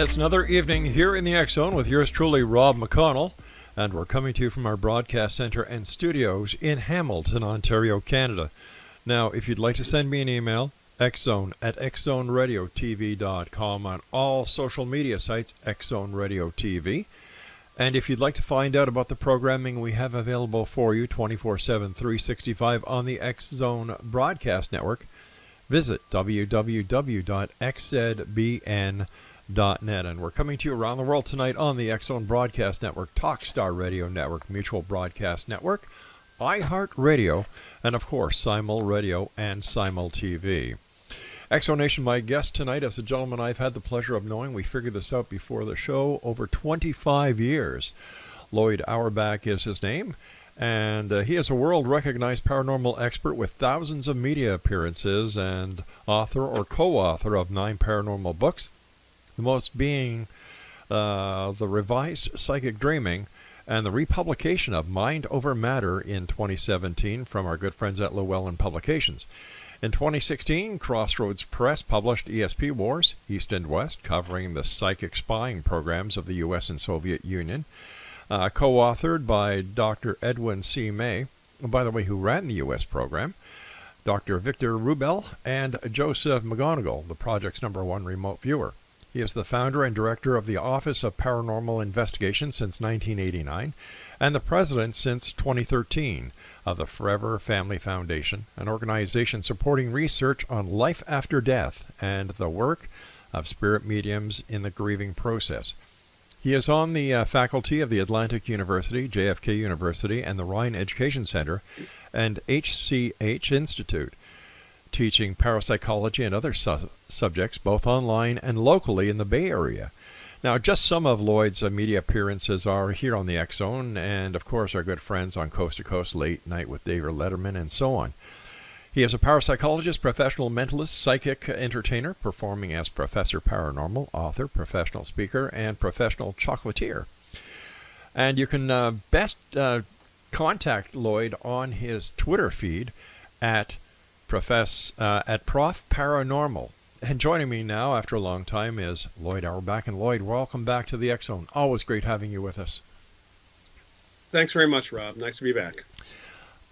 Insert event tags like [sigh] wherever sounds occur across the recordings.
And it's another evening here in the X Zone with yours truly, Rob McConnell. And we're coming to you from our broadcast center and studios in Hamilton, Ontario, Canada. Now, if you'd like to send me an email, xzone at xzoneradiotv.com on all social media sites, Xzone Radio TV. And if you'd like to find out about the programming we have available for you 24 7, 365 on the X Zone Broadcast Network, visit www.xzbn.com net. And we're coming to you around the world tonight on the X Zone Broadcast Network, Talkstar Radio Network, Mutual Broadcast Network, iHeartRadio, and of course, Simul Radio and Simul TV. Exonation, my guest tonight is a gentleman I've had the pleasure of knowing. We figured this out before the show over 25 years. Loyd Auerbach is his name, and uh, he is a world recognized paranormal expert with thousands of media appearances and author or co author of nine paranormal books, the most being uh, the revised psychic dreaming and the republication of Mind Over Matter in 2017 from our good friends at Llewellyn Publications. In 2016, Crossroads Press published ESP Wars, East and West, covering the psychic spying programs of the U.S. and Soviet Union, uh, co authored by Dr. Edwin C. May, by the way, who ran the U.S. program, Dr. Victor Rubel, and Joseph McMoneagle, the project's number one remote viewer. He is the founder and director of the Office of Paranormal Investigation since 1989 and the president since 2013 of the Forever Family Foundation, an organization supporting research on life after death and the work of spirit mediums in the grieving process. He is on the uh, faculty of the Atlantic University, JFK University, and the Rhine Education Center and HCH Institute teaching parapsychology and other su- subjects both online and locally in the Bay Area. Now, just some of Loyd's media appearances are here on the X Zone, and of course, our good friends on Coast to Coast Late Night with David Letterman, and so on. He is a parapsychologist, professional mentalist, psychic entertainer, performing as Professor Paranormal, author, professional speaker, and professional chocolatier. And you can uh, best uh, contact Loyd on his Twitter feed at profess uh, at Prof Paranormal. And joining me now after a long time is Loyd Auerbach. And Loyd, welcome back to the X Zone. Always great having you with us. Thanks very much, Rob. Nice to be back.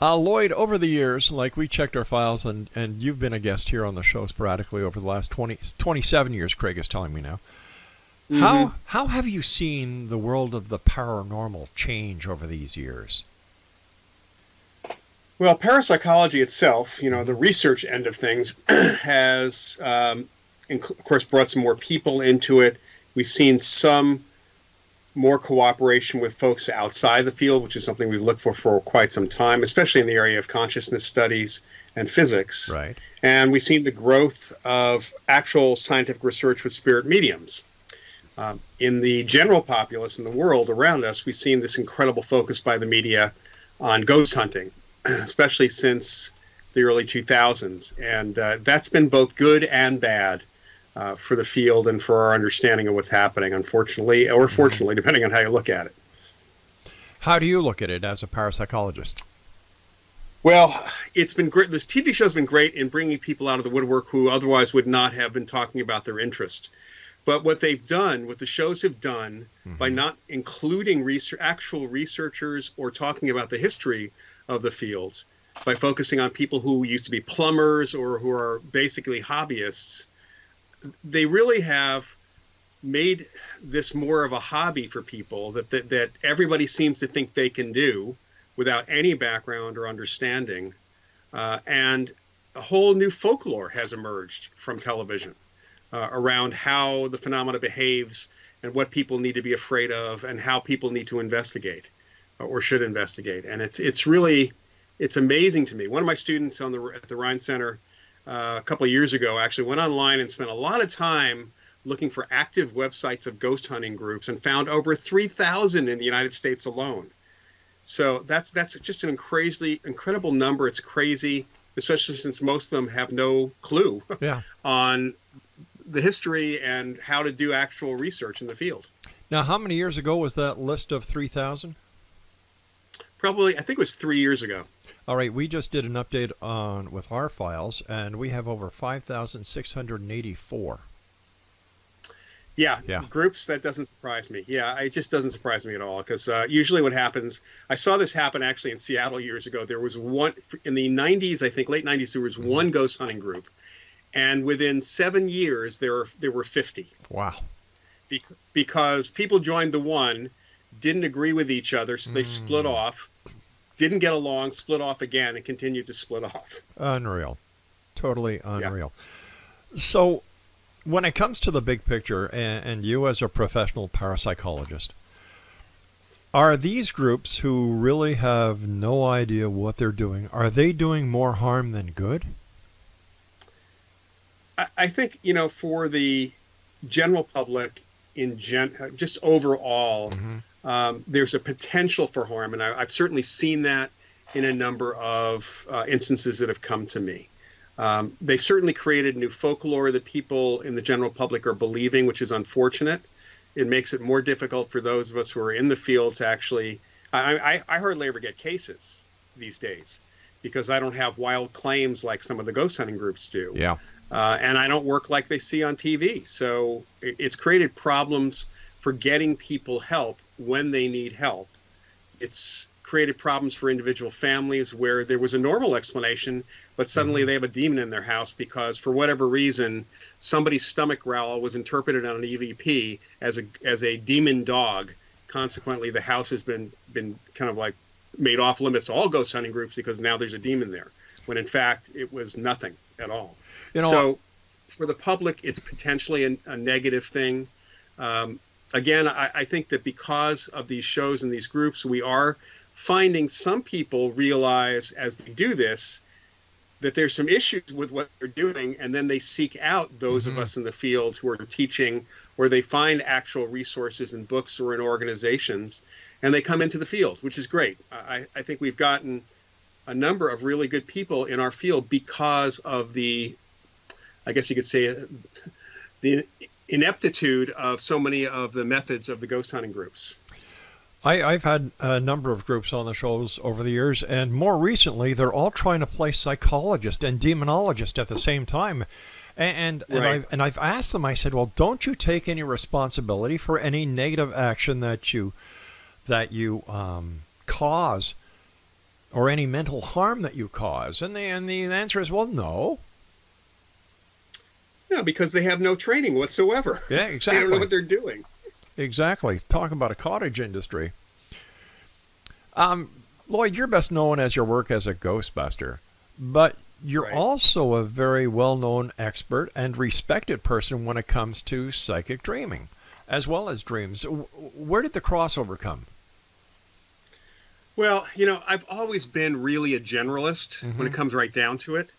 Uh, Loyd, over the years, like we checked our files, and, and you've been a guest here on the show sporadically over the last 20, 27 years, Craig is telling me now. Mm-hmm. How, how have you seen the world of the paranormal change over these years? Well, parapsychology itself, you know, the research end of things, [clears throat] has, um, of course, brought some more people into it. We've seen some more cooperation with folks outside the field, which is something we've looked for for quite some time, especially in the area of consciousness studies and physics. Right. And we've seen the growth of actual scientific research with spirit mediums. Um, in the general populace in the world around us, we've seen this incredible focus by the media on ghost hunting [clears throat] especially since the early 2000s. And uh, that's been both good and bad uh, for the field and for our understanding of what's happening, unfortunately, or mm-hmm. fortunately, depending on how you look at it. How do you look at it as a parapsychologist? Well, it's been great. This TV show's been great in bringing people out of the woodwork who otherwise would not have been talking about their interest. But what they've done, what the shows have done, mm-hmm. by not including research, actual researchers or talking about the history of the field by focusing on people who used to be plumbers or who are basically hobbyists. They really have made this more of a hobby for people that, that, that everybody seems to think they can do without any background or understanding. Uh, and a whole new folklore has emerged from television uh, around how the phenomena behaves and what people need to be afraid of and how people need to investigate. Or should investigate. And it's it's really it's amazing to me. One of my students on the at the Rhine Center uh, a couple of years ago actually went online and spent a lot of time looking for active websites of ghost hunting groups and found over 3,000 in the United States alone. So that's that's just an crazily incredible number. It's crazy, especially since most of them have no clue [laughs] yeah. on the history and how to do actual research in the field. Now, how many years ago was that list of 3,000? Probably, I think it was three years ago. All right, we just did an update on with our files, and we have over 5,684. Yeah, Yeah. groups. That doesn't surprise me. Yeah, it just doesn't surprise me at all because uh, usually what happens. I saw this happen actually in Seattle years ago. There was one in the '90s, I think, late '90s. There was one ghost hunting group, and within seven years, there were there were 50 Wow. Bec- because people joined the one, didn't agree with each other, so they split hmm. off, didn't get along, split off again, and continued to split off. Unreal. Totally unreal. So, when it comes to the big picture, and, and you as a professional parapsychologist, are these groups who really have no idea what they're doing, are they doing more harm than good? I, I think you know for the general public in gen just overall mm-hmm. Um, there's a potential for harm and I, i've certainly seen that in a number of uh, instances that have come to me um, they certainly created new folklore that people in the general public are believing which is unfortunate it makes it more difficult for those of us who are in the field to actually i, I, I hardly ever get cases these days because i don't have wild claims like some of the ghost hunting groups do Yeah. uh, and I don't work like they see on TV. So it, it's created problems for getting people help when they need help. It's created problems for individual families where there was a normal explanation, but suddenly they have a demon in their house because, for whatever reason, somebody's stomach growl was interpreted on an EVP as a as a demon dog. Consequently, the house has been been kind of like made off limits to all ghost hunting groups because now there's a demon there, when in fact it was nothing at all. You know, so for the public, it's potentially a, a negative thing. Um, again, I, I think that because of these shows and these groups, we are finding some people realize as they do this that there's some issues with what they're doing, and then they seek out those Mm-hmm. of us in the field who are teaching, where they find actual resources in books or in organizations, and they come into the field, which is great. I, I think we've gotten a number of really good people in our field because of the, I guess you could say, the ineptitude of so many of the methods of the ghost hunting groups. I, I've had a number of groups on the shows over the years, and more recently, they're all trying to play psychologist and demonologist at the same time. And and, Right. I've, and I've asked them. I said, "Well, don't you take any responsibility for any negative action that you that you um, cause, or any mental harm that you cause?" And the and the answer is, "Well, no." Yeah, because they have no training whatsoever. Yeah, [laughs] They don't exactly. know what they're doing. Exactly. Talk about a cottage industry. Um, Loyd, you're best known as your work as a Ghostbuster, but you're Right. also a very well known expert and respected person when it comes to psychic dreaming, as well as dreams. Where did the crossover come? Well, you know, I've always been really a generalist when it comes right down to it.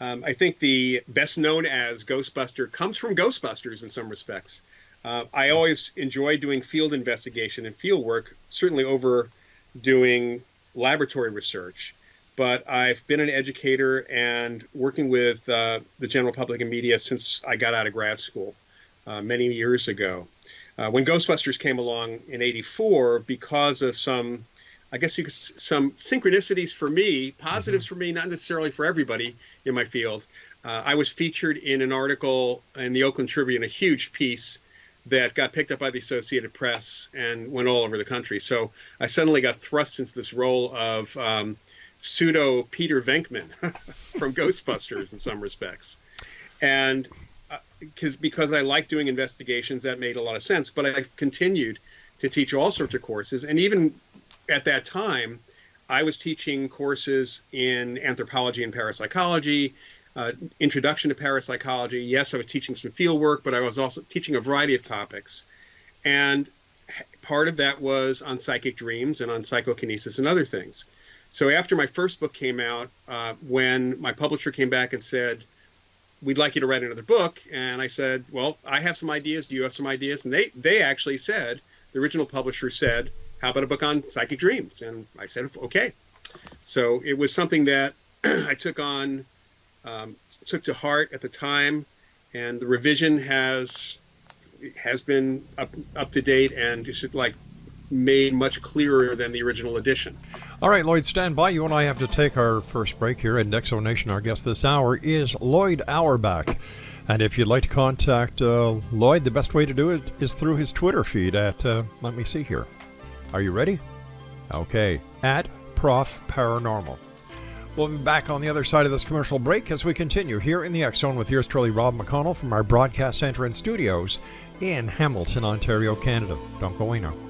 Um, I think the best known as Ghostbuster comes from Ghostbusters in some respects. Uh, I always enjoy doing field investigation and field work, certainly over doing laboratory research. But I've been an educator and working with uh, the general public and media since I got out of grad school uh, many years ago. Uh, when Ghostbusters came along in '84, because of some I guess you could, some synchronicities for me, positives for me, not necessarily for everybody in my field. Uh, I was featured in an article in the Oakland Tribune, a huge piece that got picked up by the Associated Press and went all over the country. So I suddenly got thrust into this role of um, pseudo Peter Venkman [laughs] from Ghostbusters in some respects, and because because I like doing investigations, that made a lot of sense. But I've continued to teach all sorts of courses, and even at that time, I was teaching courses in anthropology and parapsychology, uh, introduction to parapsychology. Yes, I was teaching some field work, but I was also teaching a variety of topics. And part of that was on psychic dreams and on psychokinesis and other things. So after my first book came out, uh, when my publisher came back and said, "We'd like you to write another book," and I said, "Well, I have some ideas. Do you have some ideas?" And they they actually said, the original publisher said, "How about a book on psychic dreams?" And I said, "Okay." So it was something that [clears throat] I took on, um, took to heart at the time, and the revision has has been up up to date and just like made much clearer than the original edition. All right, Loyd, stand by. You and I have to take our first break here at Nexo Nation. Our guest this hour is Loyd Auerbach. And if you'd like to contact uh, Loyd, the best way to do it is through his Twitter feed at, uh, let me see here. Are you ready? Okay, at Prof Paranormal. We'll be back on the other side of this commercial break as we continue here in the X Zone with yours truly, Rob McConnell, from our broadcast center and studios in Hamilton, Ontario, Canada. Don't go away.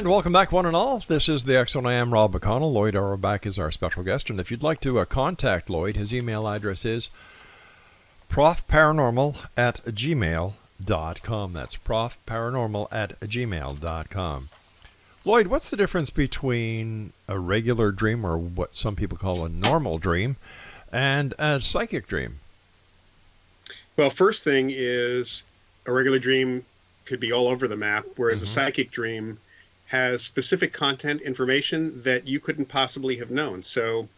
And welcome back, one and all. This is the Zone. I am Rob McConnell. Loyd Auerbach is our special guest. And if you'd like to uh, contact Loyd, his email address is profparanormal at gmail.com. That's profparanormal at gmail.com. Loyd, what's the difference between a regular dream, or what some people call a normal dream, and a psychic dream? Well, first thing is a regular dream could be all over the map, whereas a psychic dream has specific content information that you couldn't possibly have known. So,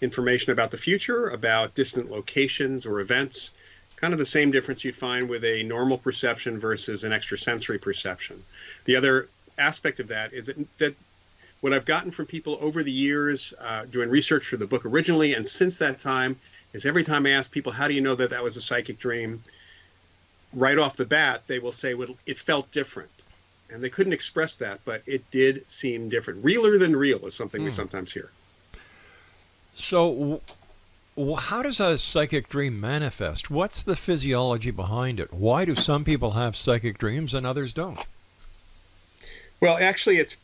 information about the future, about distant locations or events, kind of the same difference you'd find with a normal perception versus an extrasensory perception. The other aspect of that is that, that what I've gotten from people over the years uh, doing research for the book originally and since that time is every time I ask people, how do you know that that was a psychic dream? Right off the bat, they will say, well, it felt different. And they couldn't express that, but it did seem different. Realer than real is something we sometimes hear. So, w- w- how does a psychic dream manifest? What's the physiology behind it? Why do some people have psychic dreams and others don't? Well, actually, it's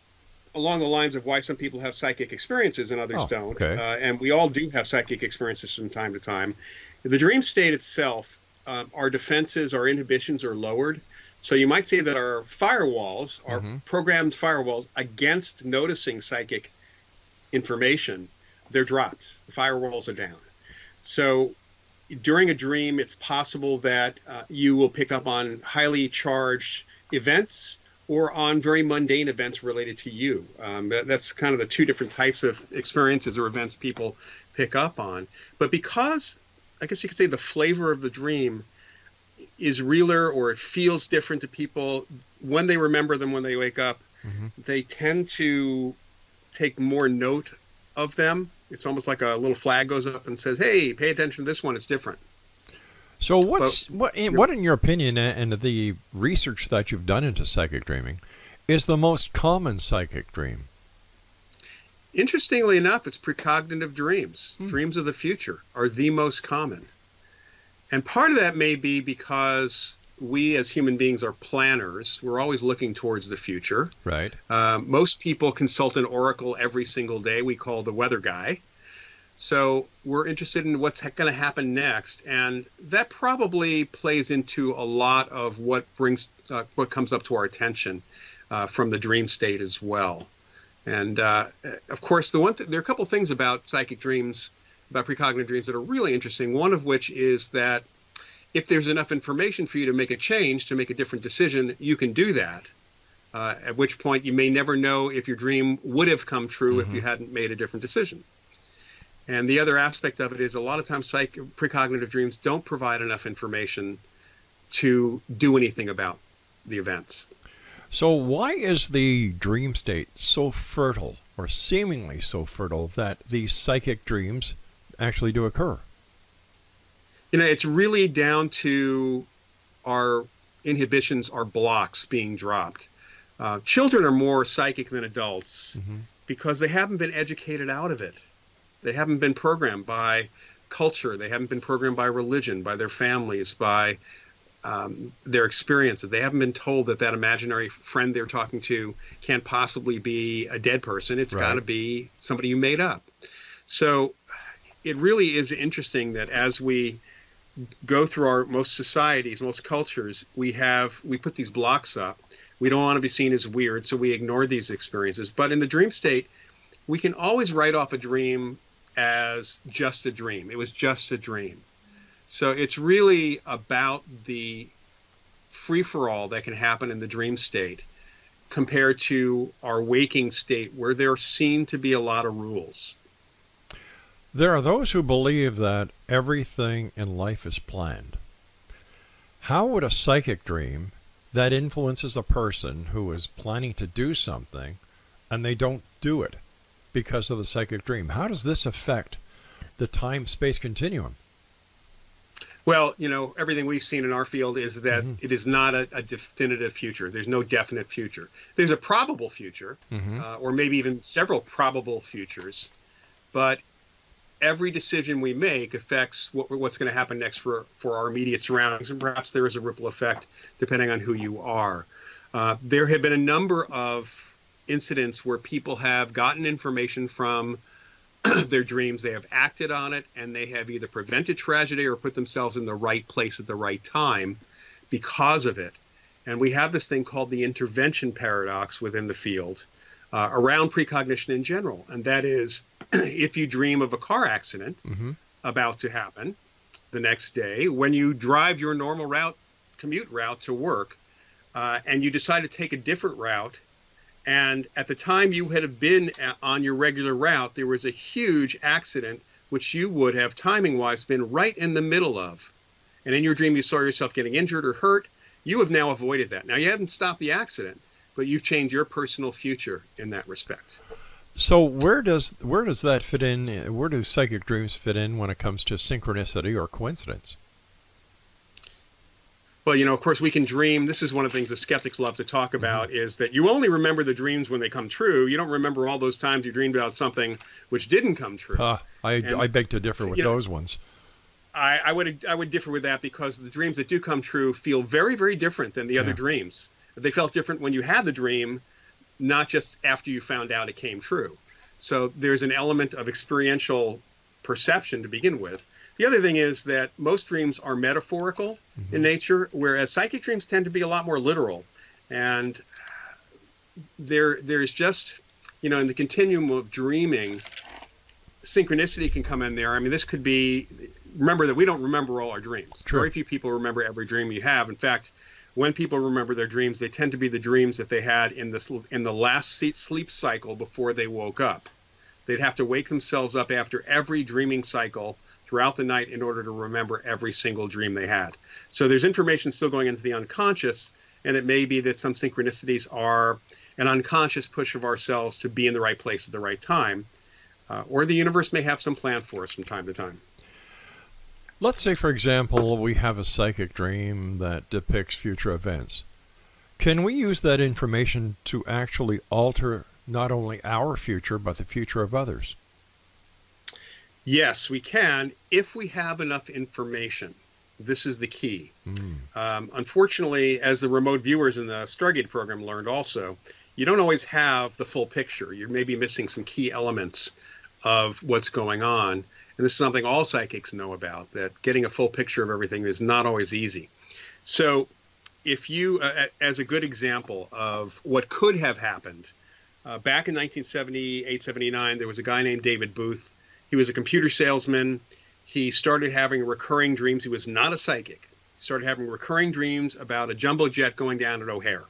along the lines of why some people have psychic experiences and others Oh, don't. okay. Uh, and we all do have psychic experiences from time to time. The dream state itself, um, our defenses, our inhibitions are lowered. So you might say that our firewalls, our Mhm. programmed firewalls against noticing psychic information, they're dropped. The firewalls are down. So during a dream, it's possible that uh, you will pick up on highly charged events or on very mundane events related to you. Um, that's kind of the two different types of experiences or events people pick up on. But because, I guess you could say, the flavor of the dream is realer or it feels different to people when they remember them when they wake up, Mhm. they tend to take more note of them. It's almost like a little flag goes up and says, "Hey, pay attention to this one. It's different." So, what's what? In, what, in your opinion, and the research that you've done into psychic dreaming, is the most common psychic dream? Interestingly enough, it's precognitive dreams. Hmm. Dreams of the future are the most common. And part of that may be because we as human beings are planners. We're always looking towards the future. Right. Um, most people consult an oracle every single day. We call the weather guy. So we're interested in what's going to happen next, and that probably plays into a lot of what brings uh, what comes up to our attention uh, from the dream state as well. And uh, of course, the one th- there are a couple things about psychic dreams about precognitive dreams that are really interesting. One of which is that if there's enough information for you to make a change, to make a different decision, you can do that. Uh, at which point you may never know if your dream would have come true mm-hmm. if you hadn't made a different decision. And the other aspect of it is a lot of times psych- precognitive dreams don't provide enough information to do anything about the events. So, why is the dream state so fertile, or seemingly so fertile, that these psychic dreams actually do occur? You know, it's really down to our inhibitions, our blocks being dropped. Uh, children are more psychic than adults mm-hmm. because they haven't been educated out of it. They haven't been programmed by culture. They haven't been programmed by religion, by their families, by um, their experiences. They haven't been told that that imaginary friend they're talking to can't possibly be a dead person. It's right. got to be somebody you made up. So it really is interesting that as we go through our most societies, most cultures, we have we put these blocks up. We don't want to be seen as weird, so we ignore these experiences. But in the dream state, we can always write off a dream as just a dream. It was just a dream. So it's really about the free for all that can happen in the dream state compared to our waking state where there seem to be a lot of rules. There are those who believe that everything in life is planned. How would a psychic dream that influences a person who is planning to do something and they don't do it because of the psychic dream, how does this affect the time space continuum? Well, you know, everything we've seen in our field is that mm-hmm. it is not a, a, definitive future. There's no definite future. There's a probable future, mm-hmm. uh, or maybe even several probable futures, but every decision we make affects what, what's going to happen next for, for our immediate surroundings, and perhaps there is a ripple effect depending on who you are. Uh, there have been a number of incidents where people have gotten information from [clears throat] their dreams. They have acted on it and they have either prevented tragedy or put themselves in the right place at the right time because of it. And we have this thing called the intervention paradox within the field uh, around precognition in general. And that is [clears throat] if you dream of a car accident mm-hmm. about to happen the next day, when you drive your normal route, commute route to work, uh, and you decide to take a different route and at the time you had been on your regular route, there was a huge accident, which you would have timing wise been right in the middle of. And in your dream, you saw yourself getting injured or hurt. You have now avoided that. Now, you haven't stopped the accident, but you've changed your personal future in that respect. So where does where does that fit in? Where do psychic dreams fit in when it comes to synchronicity or coincidence? Well, you know, of course, we can dream. This is one of the things the skeptics love to talk mm-hmm. about mm-hmm. is that you only remember the dreams when they come true. You don't remember all those times you dreamed about something which didn't come true. Uh, I, and, I beg to differ with those know, ones. I, I, would I would differ with that because the dreams that do come true feel very very different than the yeah. other dreams. They felt different when you had the dream, not just after you found out it came true. So there's an element of experiential perception to begin with. The other thing is that most dreams are metaphorical mm-hmm. in nature, whereas psychic dreams tend to be a lot more literal. And there, there's just, you know, in the continuum of dreaming, synchronicity can come in there. I mean, this could be. Remember that we don't remember all our dreams. True. Very few people remember every dream you have. In fact, when people remember their dreams, they tend to be the dreams that they had in the in the last sleep cycle before they woke up. They'd have to wake themselves up after every dreaming cycle throughout the night in order to remember every single dream they had. So there's information still going into the unconscious, and it may be that some synchronicities are an unconscious push of ourselves to be in the right place at the right time, uh, or the universe may have some plan for us from time to time. Let's say, for example, we have a psychic dream that depicts future events. Can we use that information to actually alter not only our future, but the future of others? Yes, we can if we have enough information. This is the key. Mm. Um, unfortunately, as the remote viewers in the Stargate program learned also, you don't always have the full picture. You may be missing some key elements of what's going on. And this is something all psychics know about that getting a full picture of everything is not always easy. So, if you, uh, as a good example of what could have happened, uh, back in 1978 79, there was a guy named David Booth He was a computer salesman. He started having recurring dreams. He was not a psychic. He started having recurring dreams about a jumbo jet going down at O'Hare.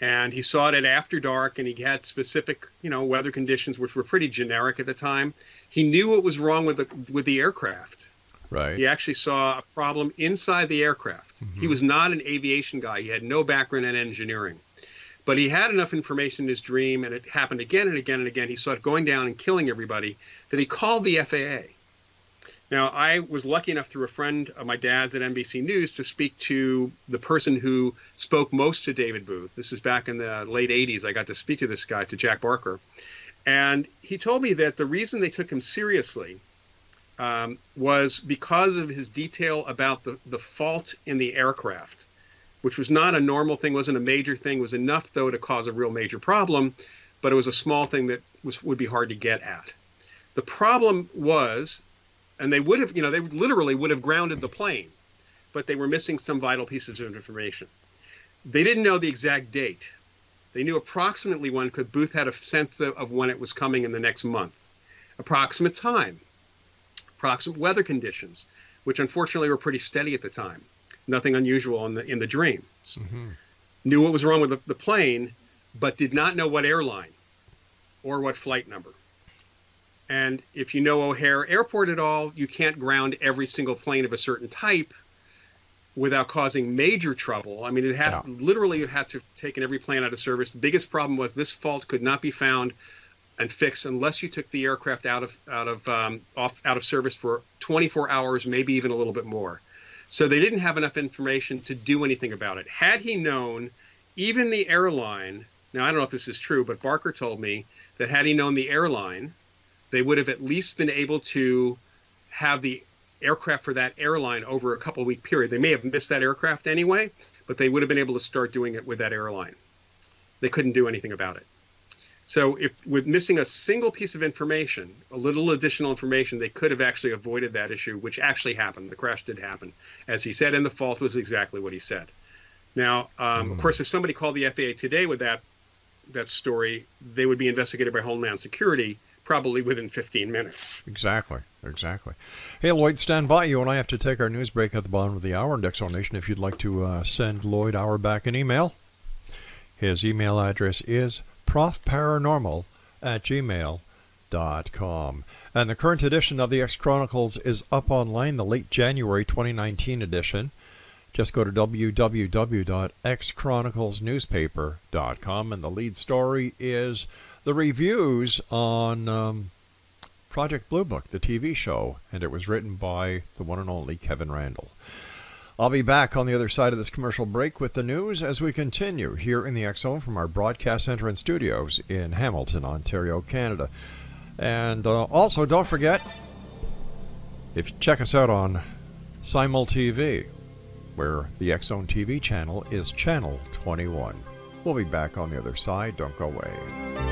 And he saw it at after dark, and he had specific, you know, weather conditions which were pretty generic at the time. He knew what was wrong with the with the aircraft. Right. He actually saw a problem inside the aircraft. Mm-hmm. He was not an aviation guy. He had no background in engineering. But he had enough information in his dream, and it happened again and again and again. He saw it going down and killing everybody that he called the FAA. Now, I was lucky enough through a friend of my dad's at NBC News to speak to the person who spoke most to David Booth. This is back in the late 80s. I got to speak to this guy, to Jack Barker. And he told me that the reason they took him seriously um, was because of his detail about the, the fault in the aircraft, which was not a normal thing, wasn't a major thing, was enough, though, to cause a real major problem, but it was a small thing that was, would be hard to get at. The problem was and they would have, you know, they literally would have grounded the plane, but they were missing some vital pieces of information. They didn't know the exact date. They knew approximately when, because Booth had a sense of, of when it was coming in the next month, approximate time, approximate weather conditions, which unfortunately were pretty steady at the time. Nothing unusual in the in the dreams. Mm-hmm. Knew what was wrong with the, the plane, but did not know what airline or what flight number. And if you know O'Hare Airport at all, you can't ground every single plane of a certain type without causing major trouble. I mean, it had Yeah. literally you had to have taken every plane out of service. The biggest problem was this fault could not be found and fixed unless you took the aircraft out of out of um, off out of service for 24 hours, maybe even a little bit more. So they didn't have enough information to do anything about it. Had he known, even the airline. Now I don't know if this is true, but Barker told me that had he known the airline, they would have at least been able to have the aircraft for that airline over a couple week period. They may have missed that aircraft anyway, but they would have been able to start doing it with that airline. They couldn't do anything about it. So if with missing a single piece of information, a little additional information, they could have actually avoided that issue, which actually happened. The crash did happen, as he said, and the fault was exactly what he said. Now, um, of course, if somebody called the FAA today with that that story, they would be investigated by Homeland Security probably within 15 minutes. Exactly, exactly. Hey, Loyd, stand by. You and I have to take our news break at the bottom of the hour. And Nation, if you'd like to uh, send Loyd Auerbach an email, his email address is profparanormal at gmail.com. And the current edition of the X Chronicles is up online, the late January 2019 edition. Just go to www.xchroniclesnewspaper.com, and the lead story is the reviews on um, Project Blue Book, the TV show, and it was written by the one and only Kevin Randle. I'll be back on the other side of this commercial break with the news as we continue here in the Zone from our broadcast center and studios in Hamilton, Ontario, Canada. And uh, also, don't forget, if you check us out on Simul TV, where the Zone TV channel is Channel 21. We'll be back on the other side. Don't go away.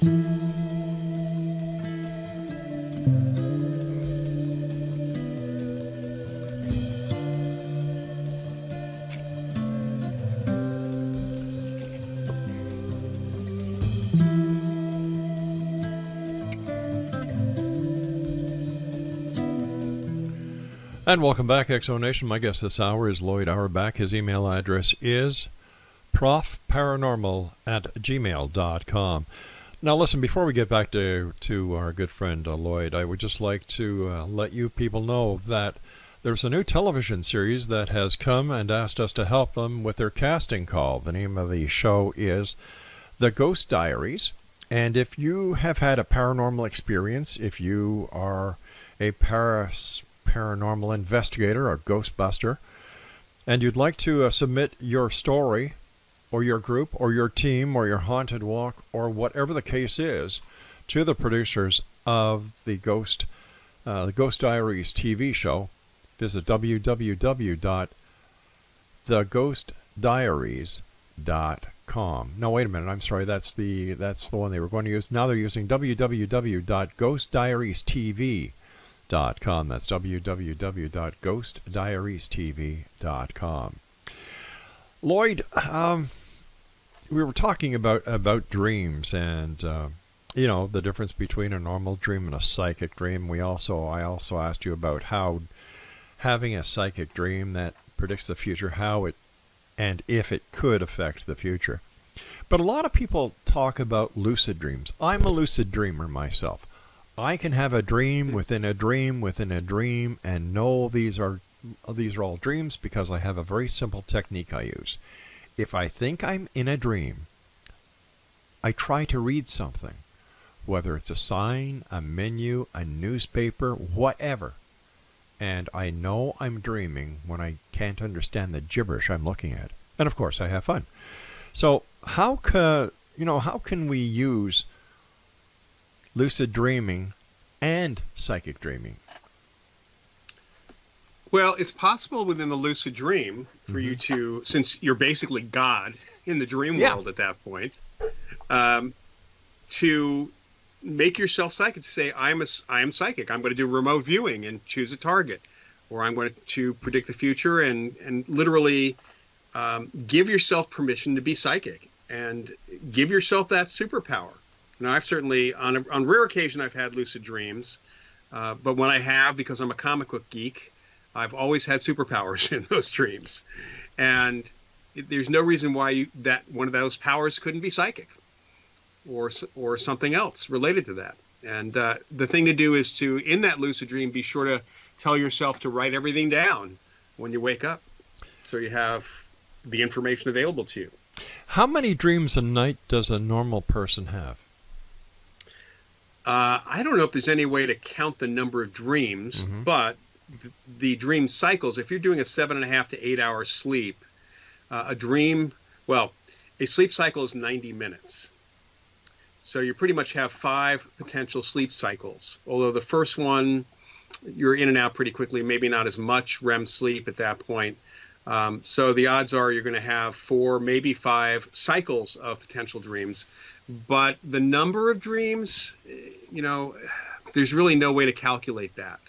And welcome back, Exonation. My guest this hour is Loyd Auerbach. His email address is profparanormal at gmail.com. Now, listen, before we get back to, to our good friend uh, Loyd, I would just like to uh, let you people know that there's a new television series that has come and asked us to help them with their casting call. The name of the show is The Ghost Diaries. And if you have had a paranormal experience, if you are a paras paranormal investigator or ghostbuster, and you'd like to uh, submit your story or your group or your team or your haunted walk or whatever the case is to the producers of the Ghost uh, the Ghost Diaries TV show, visit www.theghostdiaries.com. No, wait a minute. I'm sorry. That's the that's the one they were going to use. Now they're using www.ghostdiariestv.com. That's www.ghostdiariestv.com. Loyd, um, we were talking about about dreams and uh, you know the difference between a normal dream and a psychic dream. We also I also asked you about how having a psychic dream that predicts the future, how it and if it could affect the future. But a lot of people talk about lucid dreams. I'm a lucid dreamer myself. I can have a dream within a dream within a dream and know these are these are all dreams because I have a very simple technique I use. If I think I'm in a dream, I try to read something, whether it's a sign, a menu, a newspaper, whatever. And I know I'm dreaming when I can't understand the gibberish I'm looking at. And of course, I have fun. So, how can you know, how can we use lucid dreaming and psychic dreaming well, it's possible within the lucid dream for mm-hmm. you to, since you're basically God in the dream yeah. world at that point, um, to make yourself psychic. To say, "I'm a, I am psychic. I'm going to do remote viewing and choose a target, or I'm going to predict the future and and literally um, give yourself permission to be psychic and give yourself that superpower." Now, I've certainly on a, on rare occasion I've had lucid dreams, uh, but when I have, because I'm a comic book geek. I've always had superpowers [laughs] in those dreams, and there's no reason why you, that one of those powers couldn't be psychic, or or something else related to that. And uh, the thing to do is to, in that lucid dream, be sure to tell yourself to write everything down when you wake up, so you have the information available to you. How many dreams a night does a normal person have? Uh, I don't know if there's any way to count the number of dreams, mm-hmm. but the dream cycles, if you're doing a seven and a half to eight hour sleep, uh, a dream, well, a sleep cycle is 90 minutes. So you pretty much have five potential sleep cycles. Although the first one, you're in and out pretty quickly, maybe not as much REM sleep at that point. Um, so the odds are you're going to have four, maybe five cycles of potential dreams. But the number of dreams, you know, there's really no way to calculate that.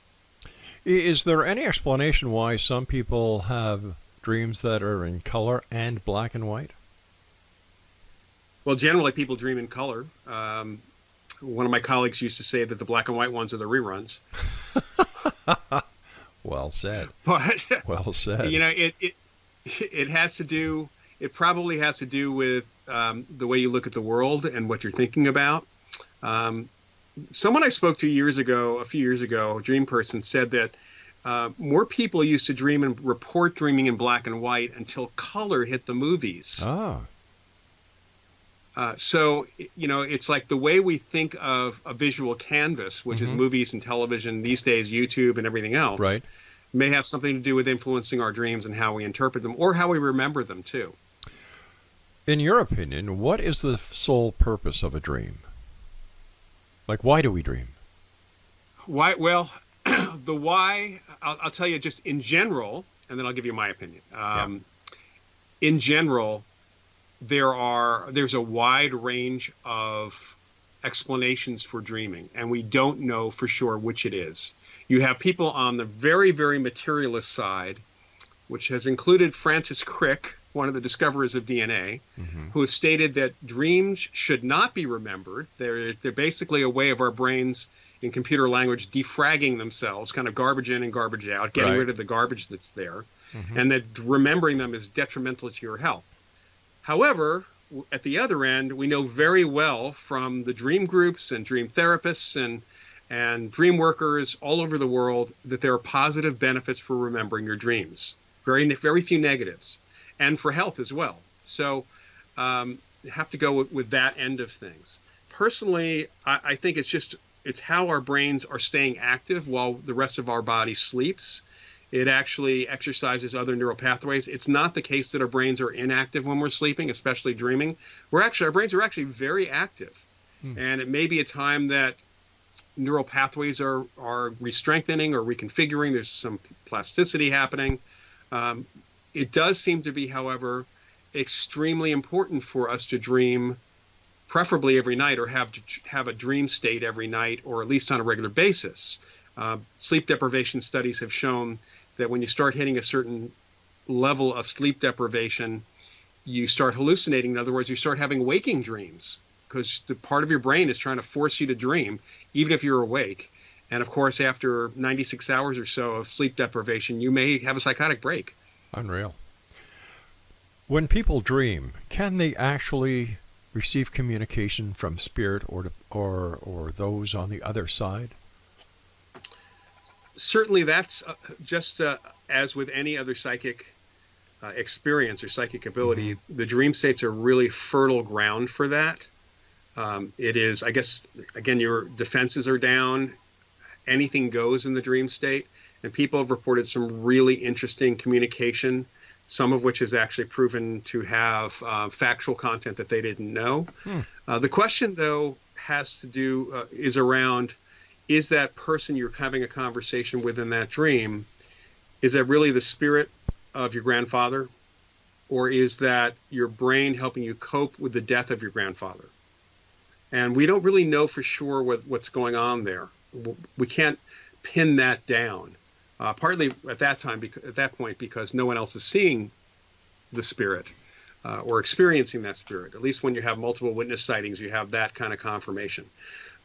Is there any explanation why some people have dreams that are in color and black and white? Well, generally, people dream in color. Um, one of my colleagues used to say that the black and white ones are the reruns. [laughs] well said. [laughs] But well said. You know, it it it has to do. It probably has to do with um, the way you look at the world and what you're thinking about. Um, someone I spoke to years ago, a few years ago, a dream person said that uh, more people used to dream and report dreaming in black and white until color hit the movies. Ah. Uh, so you know, it's like the way we think of a visual canvas, which mm-hmm. is movies and television these days, YouTube and everything else, right. may have something to do with influencing our dreams and how we interpret them, or how we remember them too. In your opinion, what is the sole purpose of a dream? Like, why do we dream? Why? Well, [clears throat] the why, I'll, I'll, tell you just in general, and then I'll give you my opinion. Um, yeah. In general, there are there's a wide range of explanations for dreaming, and we don't know for sure which it is. You have people on the very, very materialist side, which has included Francis Crick, one of the discoverers of DNA, mm-hmm. who has stated that dreams should not be remembered. They're, they're basically a way of our brains, in computer language, defragging themselves, kind of garbage in and garbage out, getting right. rid of the garbage that's there, mm-hmm. and that remembering them is detrimental to your health. However, at the other end, we know very well from the dream groups and dream therapists and and dream workers all over the world that there are positive benefits for remembering your dreams. Very very few negatives and for health as well. So um, have to go with, with, that end of things. Personally, I, I, think it's just it's how our brains are staying active while the rest of our body sleeps. It actually exercises other neural pathways. It's not the case that our brains are inactive when we're sleeping, especially dreaming. We're actually our brains are actually very active, hmm. and it may be a time that neural pathways are are re-strengthening or reconfiguring. There's some plasticity happening. Um, it does seem to be, however, extremely important for us to dream preferably every night or have to have a dream state every night or at least on a regular basis. Uh, sleep deprivation studies have shown that when you start hitting a certain level of sleep deprivation, you start hallucinating. In other words, you start having waking dreams because the part of your brain is trying to force you to dream, even if you're awake. And of course, after 96 hours or so of sleep deprivation, you may have a psychotic break. Unreal. When people dream, can they actually receive communication from spirit or to, or or those on the other side? Certainly, that's uh, just uh, as with any other psychic uh, experience or psychic ability. Mm-hmm. The dream states are really fertile ground for that. Um, it is, I guess, again, your defenses are down. Anything goes in the dream state, and people have reported some really interesting communication some of which is actually proven to have uh, factual content that they didn't know. Hmm. Uh, the question, though, has to do uh, is around is that person you're having a conversation with in that dream is that really the spirit of your grandfather or is that your brain helping you cope with the death of your grandfather and we don't really know for sure what, what's going on there we can't pin that down uh, partly at that time, at that point, because no one else is seeing the spirit uh, or experiencing that spirit. At least when you have multiple witness sightings, you have that kind of confirmation.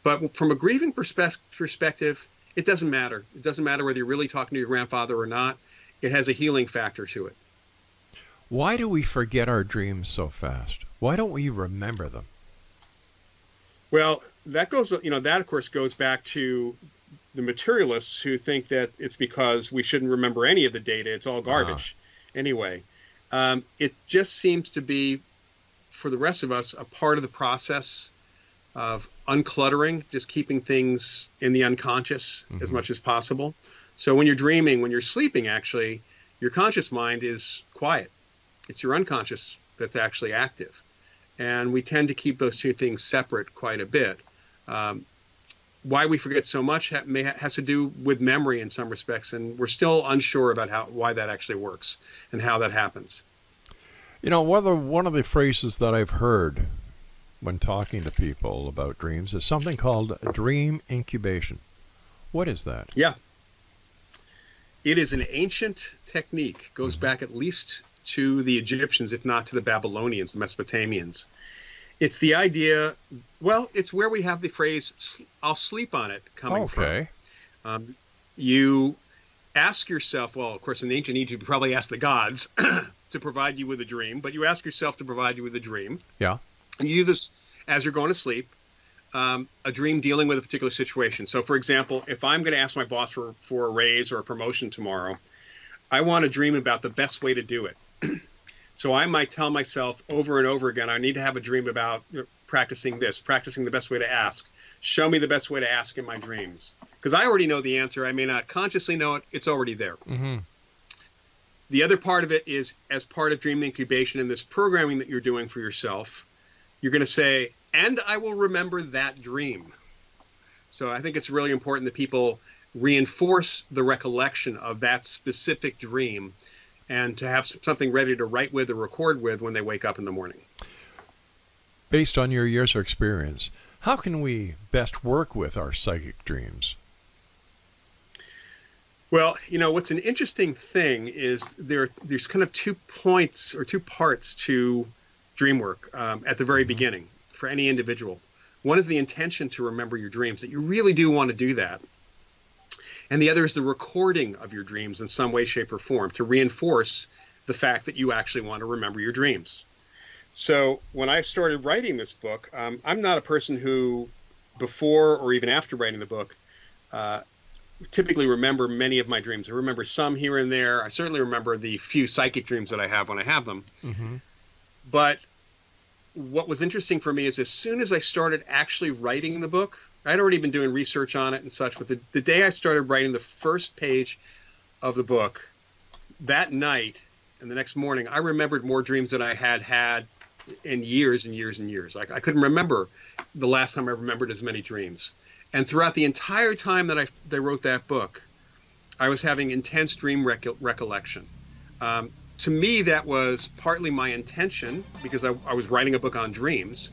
But from a grieving perspe- perspective, it doesn't matter. It doesn't matter whether you're really talking to your grandfather or not. It has a healing factor to it. Why do we forget our dreams so fast? Why don't we remember them? Well, that goes, you know, that of course goes back to the materialists who think that it's because we shouldn't remember any of the data. It's all garbage. Uh-huh. Anyway, um, it just seems to be, for the rest of us, a part of the process of uncluttering, just keeping things in the unconscious mm-hmm. as much as possible. So when you're dreaming, when you're sleeping, actually, your conscious mind is quiet. It's your unconscious that's actually active. And we tend to keep those two things separate quite a bit. Um, why we forget so much ha- may, has to do with memory in some respects, and we're still unsure about how why that actually works and how that happens. You know, one of the, one of the phrases that I've heard when talking to people about dreams is something called dream incubation. What is that? Yeah. It is an ancient technique, goes mm-hmm. back at least to the Egyptians, if not to the Babylonians, the Mesopotamians. It's the idea. Well, it's where we have the phrase "I'll sleep on it" coming okay. from. Um, you ask yourself. Well, of course, in ancient Egypt, you probably ask the gods [clears throat] to provide you with a dream, but you ask yourself to provide you with a dream. Yeah. And you do this as you're going to sleep. Um, a dream dealing with a particular situation. So, for example, if I'm going to ask my boss for, for a raise or a promotion tomorrow, I want to dream about the best way to do it. [clears throat] So I might tell myself over and over again, I need to have a dream about practicing this, practicing the best way to ask. Show me the best way to ask in my dreams. Because I already know the answer. I may not consciously know it, it's already there. Mm-hmm. The other part of it is as part of dream incubation and this programming that you're doing for yourself, you're going to say, and I will remember that dream. So I think it's really important that people reinforce the recollection of that specific dream and to have something ready to write with or record with when they wake up in the morning. Based on your years of experience, how can we best work with our psychic dreams? Well, you know, what's an interesting thing is there there's kind of two points or two parts to dream work um, at the very mm-hmm. beginning for any individual. One is the intention to remember your dreams, that you really do want to do that and the other is the recording of your dreams in some way, shape, or form to reinforce the fact that you actually want to remember your dreams. So when I started writing this book, um, I'm not a person who, before or even after writing the book, uh, typically remember many of my dreams. I remember some here and there. I certainly remember the few psychic dreams that I have when I have them. Mm-hmm. But what was interesting for me is as soon as I started actually writing the book, I'd already been doing research on it and such. But the, the day I started writing the first page of the book, that night and the next morning, I remembered more dreams than I had had in years and years and years. Like I couldn't remember the last time I remembered as many dreams. And throughout the entire time that I, they wrote that book, I was having intense dream recollection. Um, to me, that was partly my intention because I, I was writing a book on dreams.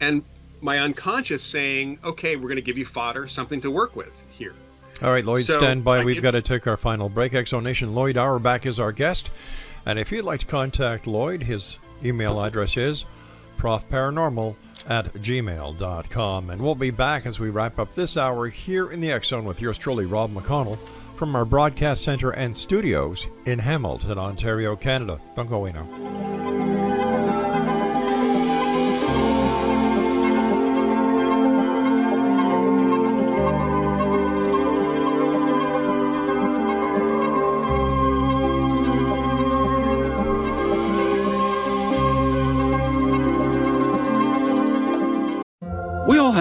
And my unconscious saying, okay, we're going to give you fodder, something to work with here. All right, Loyd, so stand by. I We've got to take our final break. Exonation Loyd Auerbach is our guest. And if you'd like to contact Loyd, his email address is profparanormal at gmail.com. And we'll be back as we wrap up this hour here in the Zone with yours truly, Rob McConnell, from our broadcast center and studios in Hamilton, Ontario, Canada. Don't go away now.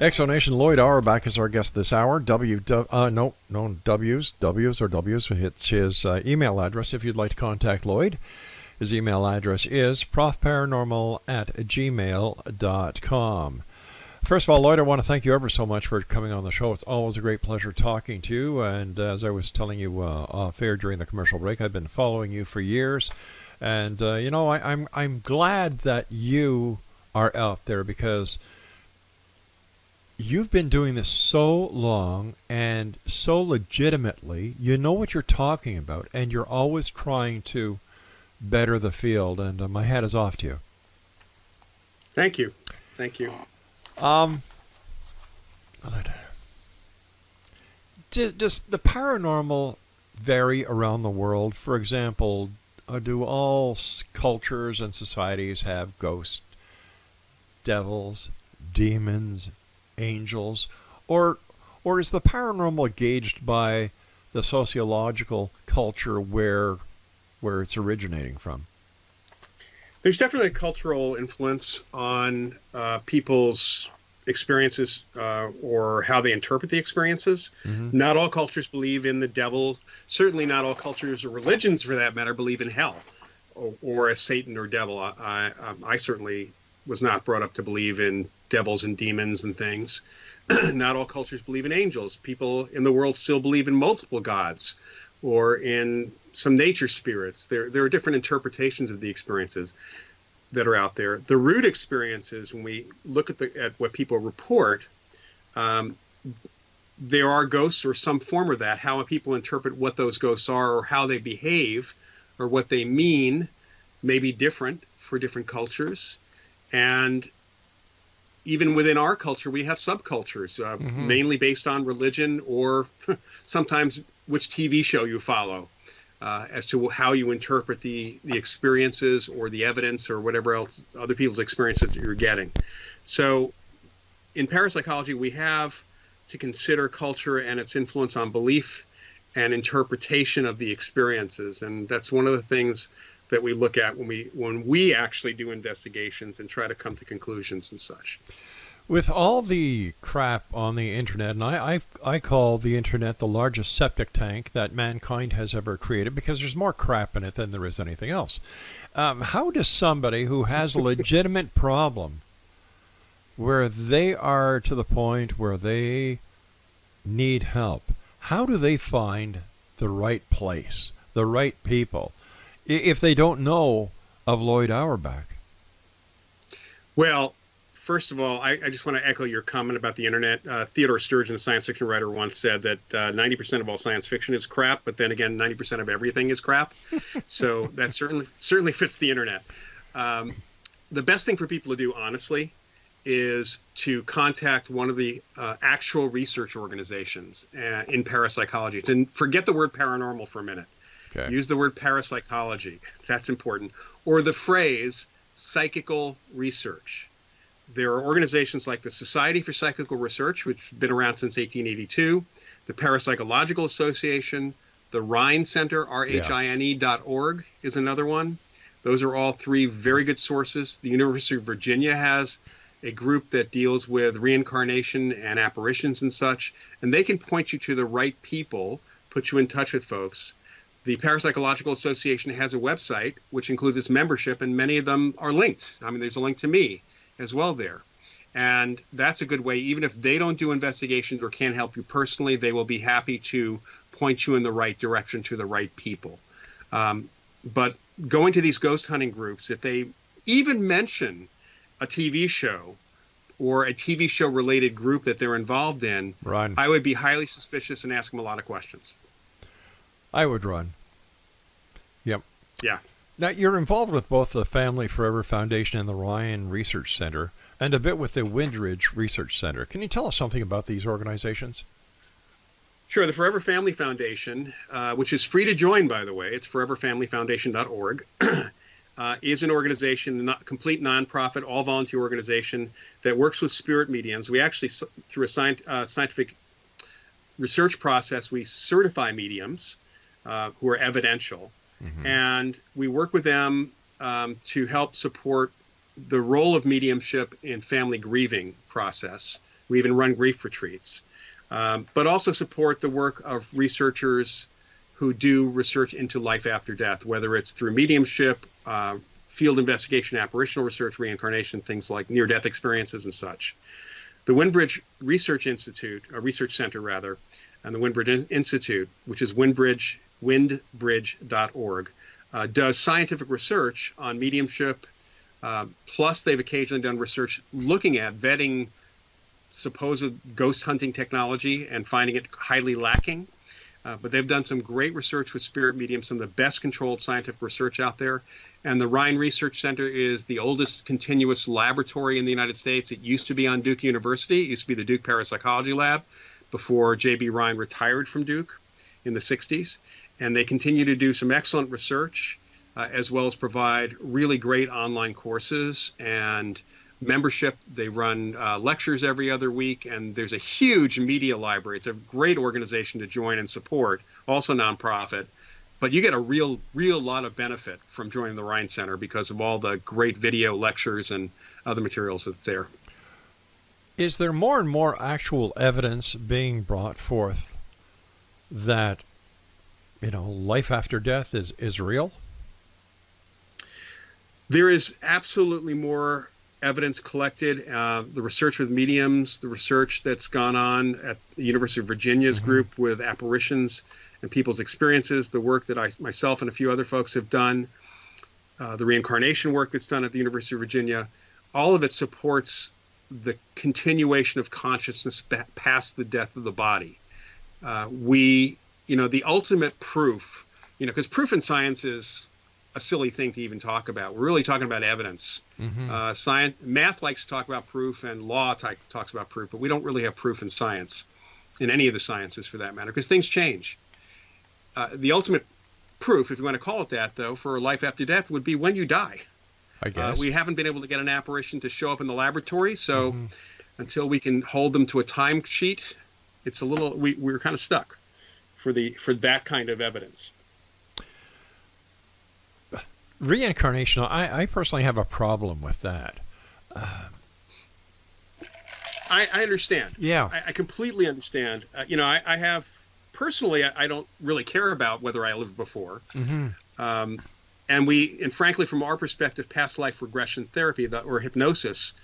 Exonation Loyd Auerbach is our guest this hour. W, uh, no, no W's, W's or W's. It's his uh, email address if you'd like to contact Loyd. His email address is profparanormal at gmail.com. First of all, Loyd, I want to thank you ever so much for coming on the show. It's always a great pleasure talking to you. And as I was telling you uh, off air during the commercial break, I've been following you for years. And, uh, you know, I, I'm, I'm glad that you are out there because – you've been doing this so long and so legitimately. You know what you're talking about, and you're always trying to better the field. And uh, my hat is off to you. Thank you. Thank you. Um, does, does the paranormal vary around the world? For example, uh, do all cultures and societies have ghosts, devils, demons, angels, or or is the paranormal gauged by the sociological culture where where it's originating from? There's definitely a cultural influence on uh, people's experiences uh, or how they interpret the experiences. Mm-hmm. Not all cultures believe in the devil. Certainly, not all cultures or religions, for that matter, believe in hell or, or a Satan or devil. I, I, I certainly was not brought up to believe in devils and demons and things. [clears throat] Not all cultures believe in angels. People in the world still believe in multiple gods or in some nature spirits. There, there are different interpretations of the experiences that are out there. The root experiences, when we look at the at what people report, um, there are ghosts or some form of that. How people interpret what those ghosts are or how they behave or what they mean may be different for different cultures. And even within our culture, we have subcultures, uh, mm-hmm. mainly based on religion or [laughs] sometimes which TV show you follow, uh, as to how you interpret the the experiences or the evidence or whatever else other people's experiences that you're getting. So, in parapsychology, we have to consider culture and its influence on belief and interpretation of the experiences, and that's one of the things that we look at when we when we actually do investigations and try to come to conclusions and such. With all the crap on the internet, and I, I, I call the internet the largest septic tank that mankind has ever created because there's more crap in it than there is anything else. Um, how does somebody who has a legitimate problem, where they are to the point where they need help, how do they find the right place, the right people? If they don't know of Loyd Auerbach? Well, first of all, I, I just want to echo your comment about the internet. Uh, Theodore Sturgeon, a science fiction writer, once said that uh, 90% of all science fiction is crap, but then again, 90% of everything is crap. [laughs] so that certainly certainly fits the internet. Um, the best thing for people to do, honestly, is to contact one of the uh, actual research organizations uh, in parapsychology. And forget the word paranormal for a minute. Okay. Use the word parapsychology. That's important. Or the phrase psychical research. There are organizations like the Society for Psychical Research, which has been around since 1882, the Parapsychological Association, the Rhine Center, R-H-I-N-E dot org is another one. Those are all three very good sources. The University of Virginia has a group that deals with reincarnation and apparitions and such, and they can point you to the right people, put you in touch with folks the Parapsychological Association has a website which includes its membership, and many of them are linked. I mean, there's a link to me as well there. And that's a good way, even if they don't do investigations or can't help you personally, they will be happy to point you in the right direction to the right people. Um, but going to these ghost hunting groups, if they even mention a TV show or a TV show related group that they're involved in, right. I would be highly suspicious and ask them a lot of questions. I would run. Yep. Yeah. Now, you're involved with both the Family Forever Foundation and the Rhine Research Center, and a bit with the Windbridge Research Center. Can you tell us something about these organizations? Sure. The Forever Family Foundation, uh, which is free to join, by the way, it's foreverfamilyfoundation.org, [clears throat] uh, is an organization, not complete nonprofit, all volunteer organization that works with spirit mediums. We actually, through a uh, scientific research process, we certify mediums uh, who are evidential, mm-hmm. and we work with them um, to help support the role of mediumship in family grieving process. We even run grief retreats, um, but also support the work of researchers who do research into life after death, whether it's through mediumship, uh, field investigation, apparitional research, reincarnation, things like near-death experiences and such. The Windbridge Research Institute, a research center rather, and the Windbridge Institute, which is Windbridge, windbridge.org, uh, does scientific research on mediumship. Uh, plus, they've occasionally done research looking at vetting supposed ghost hunting technology and finding it highly lacking. Uh, but they've done some great research with spirit mediums, some of the best controlled scientific research out there. And the Rhine Research Center is the oldest continuous laboratory in the United States. It used to be on Duke University, it used to be the Duke Parapsychology Lab before J.B. Rhine retired from Duke in the 60s. And they continue to do some excellent research, uh, as well as provide really great online courses and membership. They run uh, lectures every other week, and there's a huge media library. It's a great organization to join and support, also nonprofit but you get a real real lot of benefit from joining the Rhine Center because of all the great video lectures and other materials that's there. Is there more and more actual evidence being brought forth that you know life after death is is real? There is absolutely more evidence collected. Uh, the research with mediums, the research that's gone on at the University of Virginia's mm-hmm. group with apparitions and people's experiences, the work that I myself and a few other folks have done, uh, the reincarnation work that's done at the University of Virginia, all of it supports the continuation of consciousness past the death of the body. Uh, we, you know, the ultimate proof, you know, because proof in science is a silly thing to even talk about. We're really talking about evidence. Mm-hmm. Uh, science, math likes to talk about proof, and law t- talks about proof, but we don't really have proof in science, in any of the sciences for that matter, because things change. Uh, the ultimate proof, if you want to call it that, though, for life after death would be when you die. I uh, guess. Uh, we haven't been able to get an apparition to show up in the laboratory, so mm-hmm. until we can hold them to a time sheet, it's a little we, we're kind of stuck for the for that kind of evidence. Reincarnation, I, I personally have a problem with that. Uh, I, I, understand. Yeah, I, I completely understand. Uh, you know, I, I have personally, I, don't really care about whether I lived before. Mm-hmm. Um, and we, and frankly, from our perspective, past life regression therapy or hypnosis,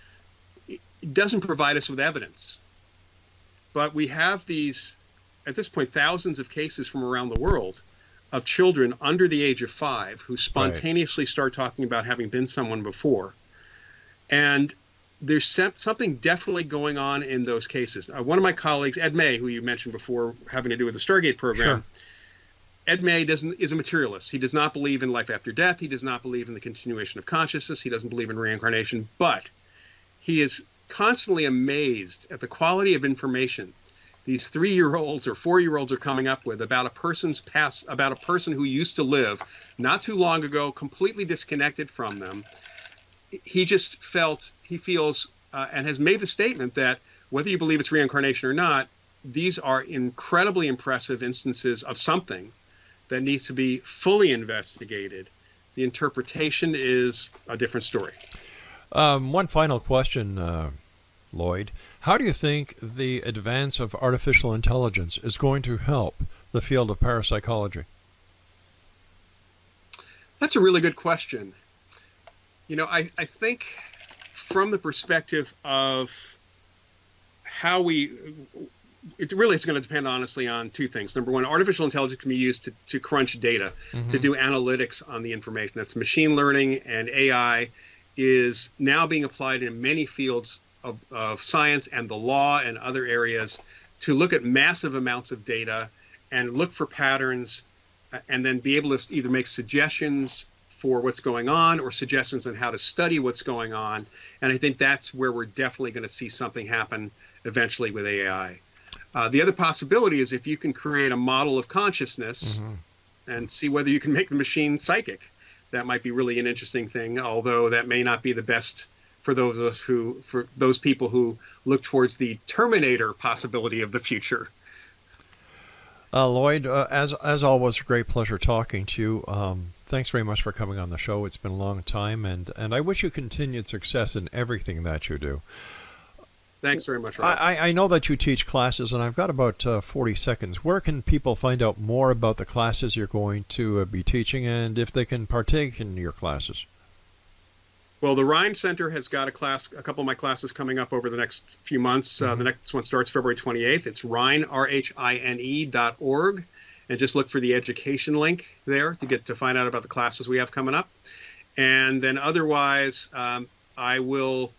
doesn't provide us with evidence. But we have these, at this point, thousands of cases from around the world of children under the age of five who spontaneously right. start talking about having been someone before. And there's something definitely going on in those cases. Uh, one of my colleagues, Ed May, who you mentioned before, having to do with the Stargate program, sure. Ed May doesn't is a materialist. He does not believe in life after death. He does not believe in the continuation of consciousness. He doesn't believe in reincarnation. But he is constantly amazed at the quality of information these three-year-olds or four-year-olds are coming up with about a person's past, about a person who used to live not too long ago, completely disconnected from them. He just felt he feels uh, and has made the statement that whether you believe it's reincarnation or not, these are incredibly impressive instances of something that needs to be fully investigated. The interpretation is a different story. Um, one final question, uh, Loyd. How do you think the advance of artificial intelligence is going to help the field of parapsychology? That's a really good question. You know, I, I think from the perspective of how we it really is going to depend honestly on two things. Number one, artificial intelligence can be used to, to crunch data, mm-hmm. to do analytics on the information. That's machine learning and AI is now being applied in many fields of, of science and the law and other areas to look at massive amounts of data and look for patterns uh, and then be able to either make suggestions for what's going on or suggestions on how to study what's going on. And I think that's where we're definitely going to see something happen eventually with AI. Uh, the other possibility is if you can create a model of consciousness mm-hmm. and see whether you can make the machine psychic. That might be really an interesting thing, although that may not be the best for those of us who for those people who look towards the Terminator possibility of the future. Uh, Loyd, uh, as as always, a great pleasure talking to you. Um, thanks very much for coming on the show. It's been a long time, and and I wish you continued success in everything that you do. Thanks very much, Rob. I, I know that you teach classes, and I've got about uh, 40 seconds. Where can people find out more about the classes you're going to uh, be teaching and if they can partake in your classes? Well, the Rhine Center has got a class, a couple of my classes coming up over the next few months. Uh, mm-hmm. Uh, the next one starts February 28th. It's Rhine, R H I N E dot org. And just look for the education link there to get to find out about the classes we have coming up. And then otherwise, um, I will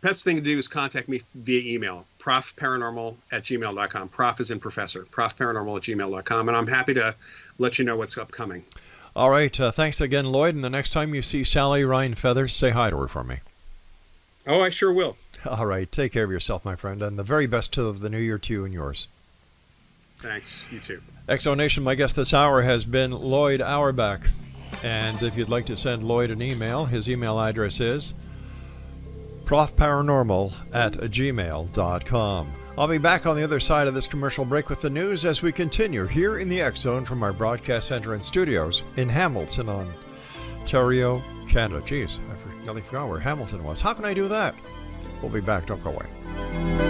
best thing to do is contact me via email, profparanormal at gmail.com. Prof is in professor, profparanormal at gmail.com. And I'm happy to let you know what's upcoming. All right. Uh, thanks again, Loyd. And the next time you see Sally Rhine Feathers, say hi to her for me. Oh, I sure will. All right. Take care of yourself, my friend. And the very best of the new year to you and yours. Thanks. You too. Exonation, my guest this hour has been Loyd Auerbach. And if you'd like to send Loyd an email, his email address is profparanormal at gmail.com. I'll be back on the other side of this commercial break with the news as we continue here in the X Zone from our broadcast center and studios in Hamilton, Ontario, Canada. Geez, I nearly forgot where Hamilton was. How can I do that? We'll be back. Don't go away.